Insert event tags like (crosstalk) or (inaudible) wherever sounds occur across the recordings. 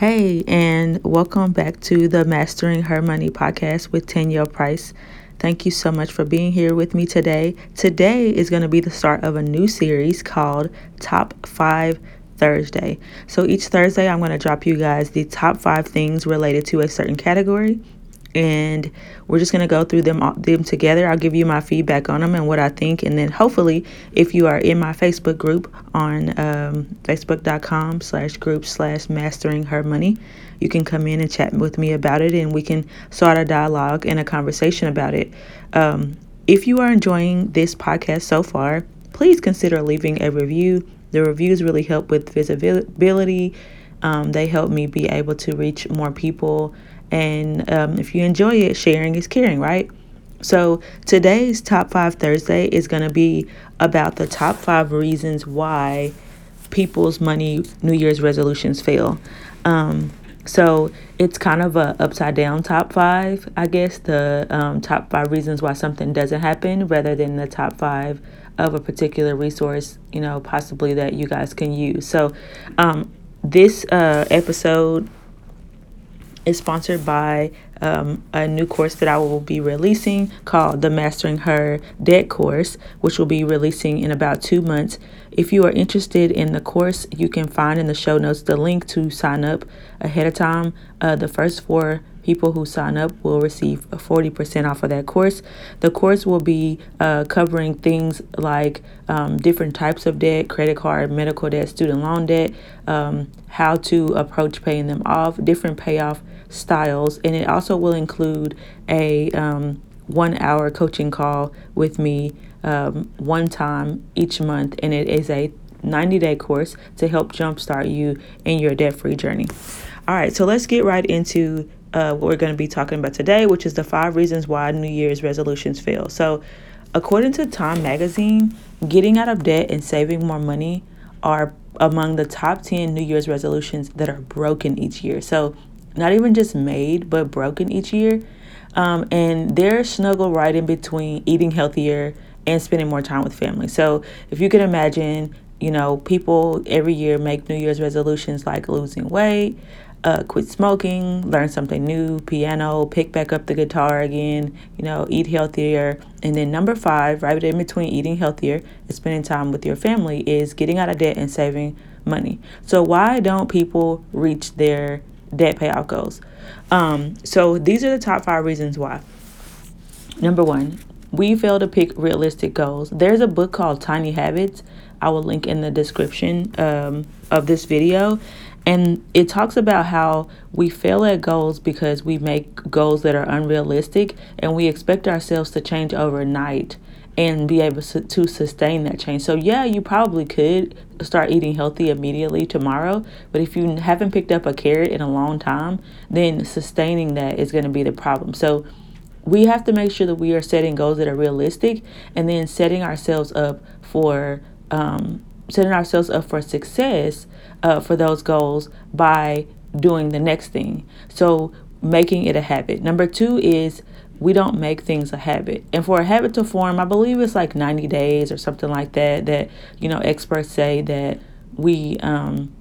Hey, and welcome back to the Mastering Her Money podcast with Tanya Price. Thank you so much for being here with me today. Today is going to be the start of a new series called Top 5 Thursday. So each Thursday, I'm going to drop you guys the top five things related to a certain category and we're just going to go through them them together. I'll give you my feedback on them and what I think, and then hopefully, if you are in my Facebook group on um, facebook.com slash group slash mastering her money, you can come in and chat with me about it, and we can start a dialogue and a conversation about it. Um, if you are enjoying this podcast so far, please consider leaving a review. The reviews really help with visibility. Um, they help me be able to reach more people and um, if you enjoy it, sharing is caring, right? So today's Top 5 Thursday is going to be about the top five reasons why people's money New Year's resolutions fail. Um, so it's kind of a upside down top five, I guess, the um, top five reasons why something doesn't happen rather than the top five of a particular resource, you know, possibly that you guys can use. So um, this uh, episode is sponsored by um, a new course that I will be releasing called the Mastering Her Debt course, which will be releasing in about two months. If you are interested in the course, you can find in the show notes the link to sign up ahead of time. Uh, the first four people who sign up will receive 40% off of that course. The course will be uh, covering things like um, different types of debt credit card, medical debt, student loan debt, um, how to approach paying them off, different payoff styles, and it also will include a um, one hour coaching call with me um, one time each month, and it is a 90 day course to help jumpstart you in your debt free journey. All right, so let's get right into uh, what we're going to be talking about today, which is the five reasons why New Year's resolutions fail. So, according to Time Magazine, getting out of debt and saving more money are among the top 10 New Year's resolutions that are broken each year. So, not even just made, but broken each year. Um, and they're snuggled right in between eating healthier and spending more time with family. So if you can imagine, you know, people every year make New Year's resolutions like losing weight, uh, quit smoking, learn something new, piano, pick back up the guitar again, you know, eat healthier. And then number five, right in between eating healthier and spending time with your family, is getting out of debt and saving money. So why don't people reach their debt payout goals. Um, so these are the top five reasons why. Number one, we fail to pick realistic goals. There's a book called Tiny Habits. I will link in the description um, of this video. And it talks about how we fail at goals because we make goals that are unrealistic and we expect ourselves to change overnight and be able to sustain that change. So, yeah, you probably could start eating healthy immediately tomorrow, but if you haven't picked up a carrot in a long time, then sustaining that is going to be the problem. So, we have to make sure that we are setting goals that are realistic and then setting ourselves up for um, setting ourselves up for success uh, for those goals by doing the next thing. So making it a habit. Number two is we don't make things a habit. And for a habit to form, I believe it's like 90 days or something like that, that, you know, experts say that we, um,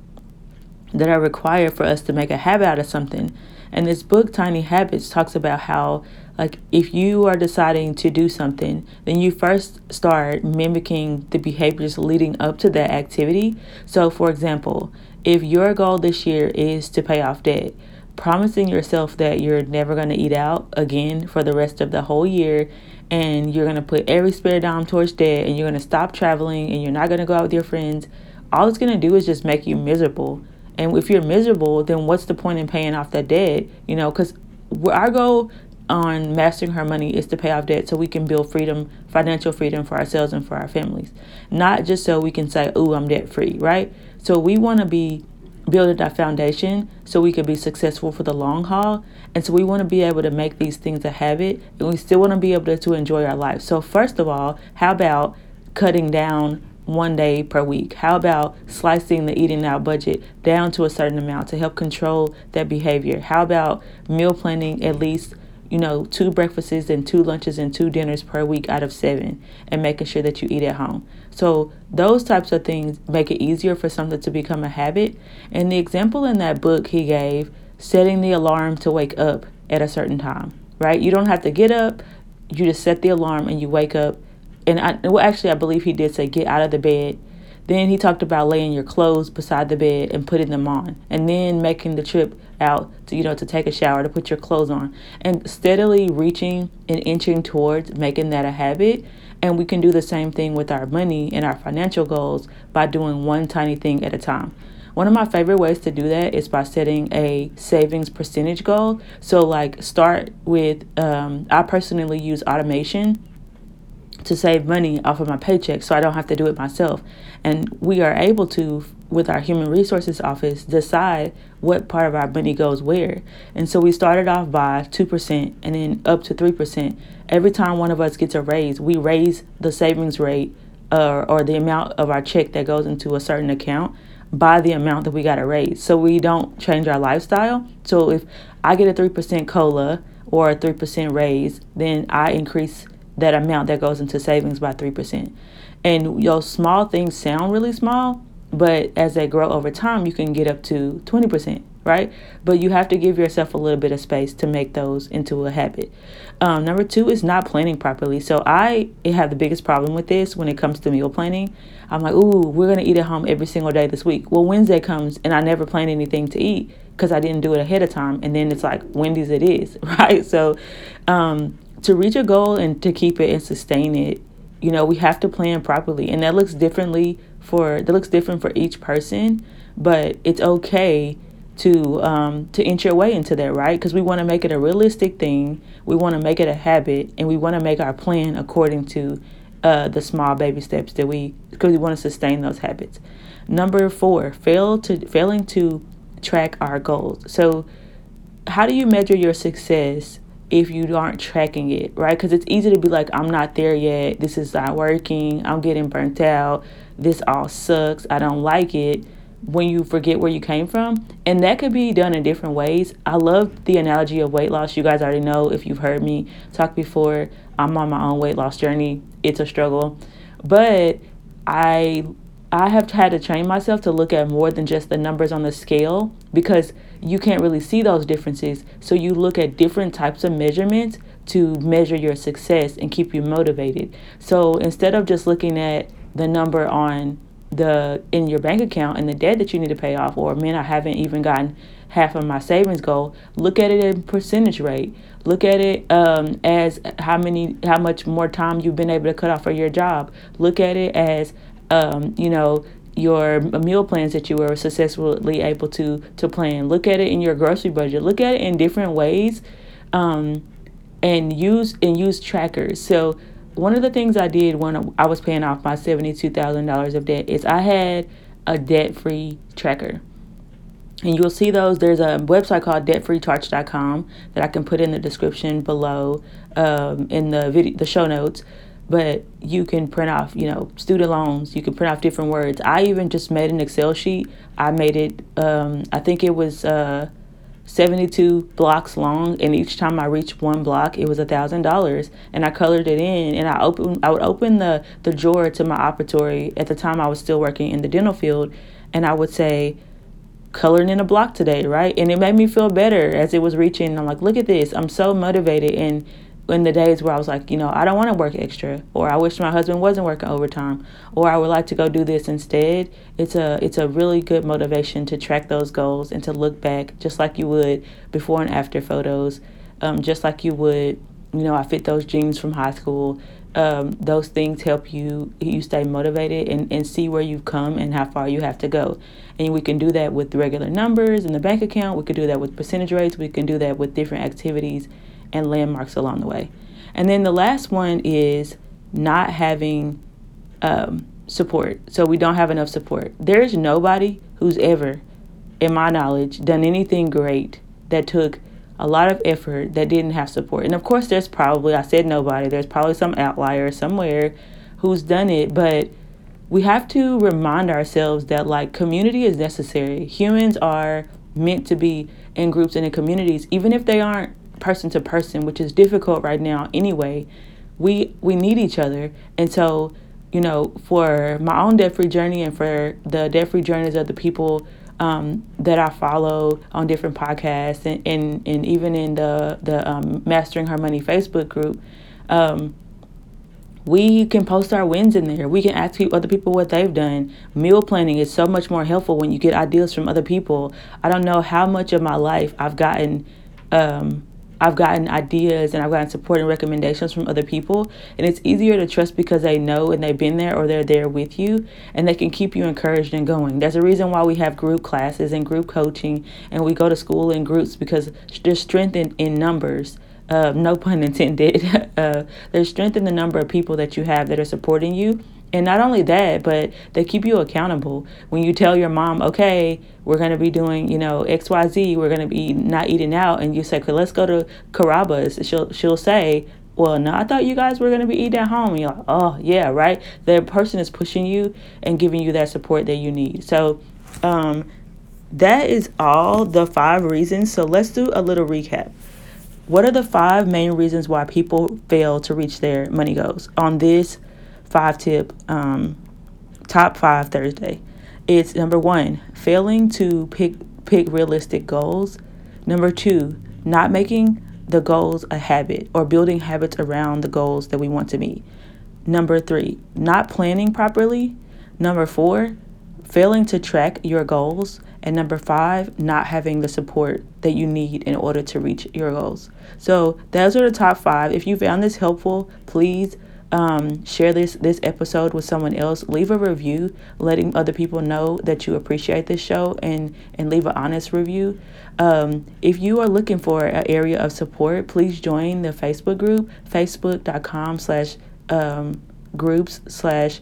that are required for us to make a habit out of something. And this book, Tiny Habits, talks about how, like, if you are deciding to do something, then you first start mimicking the behaviors leading up to that activity. So, for example, if your goal this year is to pay off debt, promising yourself that you're never going to eat out again for the rest of the whole year and you're going to put every spare dime towards debt and you're going to stop traveling and you're not going to go out with your friends all it's going to do is just make you miserable and if you're miserable then what's the point in paying off that debt you know because our goal on mastering her money is to pay off debt so we can build freedom financial freedom for ourselves and for our families not just so we can say oh i'm debt free right so we want to be building that foundation so we can be successful for the long haul. And so we want to be able to make these things a habit and we still want to be able to, to enjoy our life. So, first of all, how about cutting down one day per week? How about slicing the eating out budget down to a certain amount to help control that behavior? How about meal planning at least you know, two breakfasts and two lunches and two dinners per week out of seven and making sure that you eat at home. So, those types of things make it easier for something to become a habit. And the example in that book he gave, setting the alarm to wake up at a certain time, right? You don't have to get up, you just set the alarm and you wake up. And I, well, actually, I believe he did say get out of the bed then he talked about laying your clothes beside the bed and putting them on, and then making the trip out to you know to take a shower to put your clothes on, and steadily reaching and inching towards making that a habit. And we can do the same thing with our money and our financial goals by doing one tiny thing at a time. One of my favorite ways to do that is by setting a savings percentage goal. So, like, start with, um, I personally use automation to save money off of my paycheck so I don't have to do it myself. And we are able to, with our human resources office, decide what part of our money goes where. And so we started off by 2% and then up to 3%. Every time one of us gets a raise, we raise the savings rate uh, or the amount of our check that goes into a certain account by the amount that we got a raise. So we don't change our lifestyle. So if I get a 3% COLA or a 3% raise, then I increase that amount that goes into savings by 3%. And your small things sound really small, but as they grow over time, you can get up to 20%, right? But you have to give yourself a little bit of space to make those into a habit. Um, number two is not planning properly. So I have the biggest problem with this when it comes to meal planning. I'm like, ooh, we're going to eat at home every single day this week. Well, Wednesday comes and I never plan anything to eat because I didn't do it ahead of time. And then it's like, Wendy's it is, (laughs) right? So, um, to reach a goal and to keep it and sustain it, you know, we have to plan properly. And that looks differently for that looks different for each person, but it's okay to um, to inch your way into that, right? Because we want to make it a realistic thing. We want to make it a habit, and we want to make our plan according to uh, the small baby steps that we because we want to sustain those habits. Number four, fail to failing to track our goals. So, how do you measure your success if you aren't tracking it, right? Because it's easy to be like, I'm not there yet. This is not working. I'm getting burnt out. This all sucks. I don't like it. When you forget where you came from. And that could be done in different ways. I love the analogy of weight loss. You guys already know if you've heard me talk before. I'm on my own weight loss journey. It's a struggle. But I I have had to train myself to look at more than just the numbers on the scale because you can't really see those differences. So you look at different types of measurements to measure your success and keep you motivated. So instead of just looking at the number on the in your bank account and the debt that you need to pay off or man I haven't even gotten half of my savings goal look at it in percentage rate look at it um, as how many how much more time you've been able to cut off for your job look at it as um, you know, your meal plans that you were successfully able to to plan. Look at it in your grocery budget. Look at it in different ways, um, and use and use trackers. So one of the things I did when I was paying off my seventy two thousand dollars of debt is I had a debt free tracker. And you'll see those. There's a website called debtfreecharts.com that I can put in the description below um, in the video, the show notes but you can print off, you know, student loans. You can print off different words. I even just made an Excel sheet. I made it. Um, I think it was uh, 72 blocks long, and each time I reached one block, it was a thousand dollars. And I colored it in, and I open. I would open the the drawer to my operatory. At the time, I was still working in the dental field, and I would say, coloring in a block today, right? And it made me feel better as it was reaching. I'm like, look at this. I'm so motivated and in the days where I was like, you know, I don't want to work extra, or I wish my husband wasn't working overtime, or I would like to go do this instead. It's a it's a really good motivation to track those goals and to look back just like you would before and after photos, um, just like you would, you know, I fit those jeans from high school. Um, those things help you you stay motivated and, and see where you've come and how far you have to go. And we can do that with regular numbers in the bank account. We could do that with percentage rates. We can do that with different activities and landmarks along the way. And then the last one is not having um, support. So we don't have enough support. There's nobody who's ever, in my knowledge, done anything great that took a lot of effort that didn't have support. And of course, there's probably, I said nobody, there's probably some outlier somewhere who's done it, but we have to remind ourselves that like community is necessary. Humans are meant to be in groups and in communities, even if they aren't person to person, which is difficult right now anyway. We we need each other, and so you know, for my own debt free journey and for the debt free journeys of the people um, that I follow on different podcasts and, and, and even in the the um, Mastering Her Money Facebook group. Um, we can post our wins in there. We can ask other people what they've done. Meal planning is so much more helpful when you get ideas from other people. I don't know how much of my life I've gotten um, I've gotten ideas and I've gotten support and recommendations from other people. And it's easier to trust because they know and they've been there or they're there with you and they can keep you encouraged and going. There's a reason why we have group classes and group coaching and we go to school in groups because there's strength in, in numbers. Uh, no pun intended. (laughs) uh, there's strength in the number of people that you have that are supporting you and not only that, but they keep you accountable. When you tell your mom, okay, we're going to be doing, you know, XYZ, we're going to be not eating out, and you say, okay, let's go to Carrabba's, she'll, she'll say, well, no, I thought you guys were going to be eating at home. And you're like, oh, yeah, right? The person is pushing you and giving you that support that you need. So, um, that is all the five reasons. So, let's do a little recap. What are the five main reasons why people fail to reach their money goals on this five tip um, top five Thursday. It's number one, failing to pick pick realistic goals. Number two, not making the goals a habit or building habits around the goals that we want to meet. Number three, not planning properly. Number four, failing to track your goals. And number five, not having the support that you need in order to reach your goals. So, those are the top five. If you found this helpful, please um, share this this episode with someone else. Leave a review letting other people know that you appreciate this show and and leave an honest review. Um, if you are looking for an area of support please join the facebook group facebook.com slash um, groups slash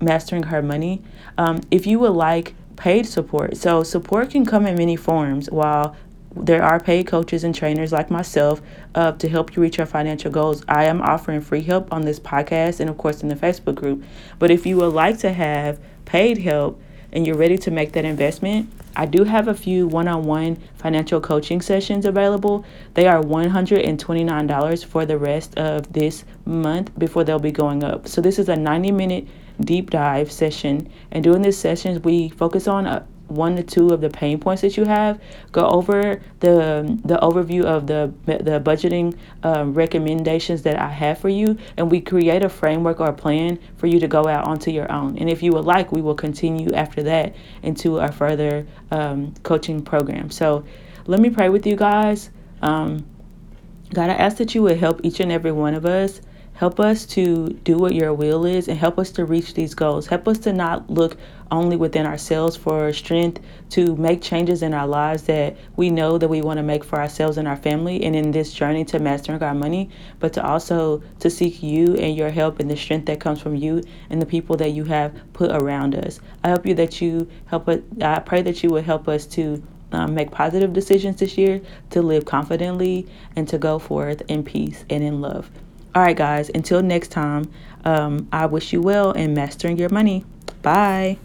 mastering her money. Um, if you would like paid support so support can come in many forms. While there are paid coaches and trainers like myself uh, to help you reach your financial goals. I am offering free help on this podcast and, of course, in the Facebook group. But if you would like to have paid help and you're ready to make that investment, I do have a few one on one financial coaching sessions available. They are $129 for the rest of this month before they'll be going up. So, this is a 90 minute deep dive session. And during this session, we focus on a one to two of the pain points that you have. Go over the the overview of the the budgeting um, recommendations that I have for you, and we create a framework or a plan for you to go out onto your own. And if you would like, we will continue after that into our further um, coaching program. So, let me pray with you guys. Um, God, I ask that you would help each and every one of us Help us to do what your will is and help us to reach these goals. Help us to not look only within ourselves for strength to make changes in our lives that we know that we want to make for ourselves and our family and in this journey to mastering our money, but to also to seek you and your help and the strength that comes from you and the people that you have put around us. I hope you that you help us I pray that you would help us to um, make positive decisions this year, to live confidently, and to go forth in peace and in love. All right, guys, until next time, um, I wish you well in mastering your money. Bye.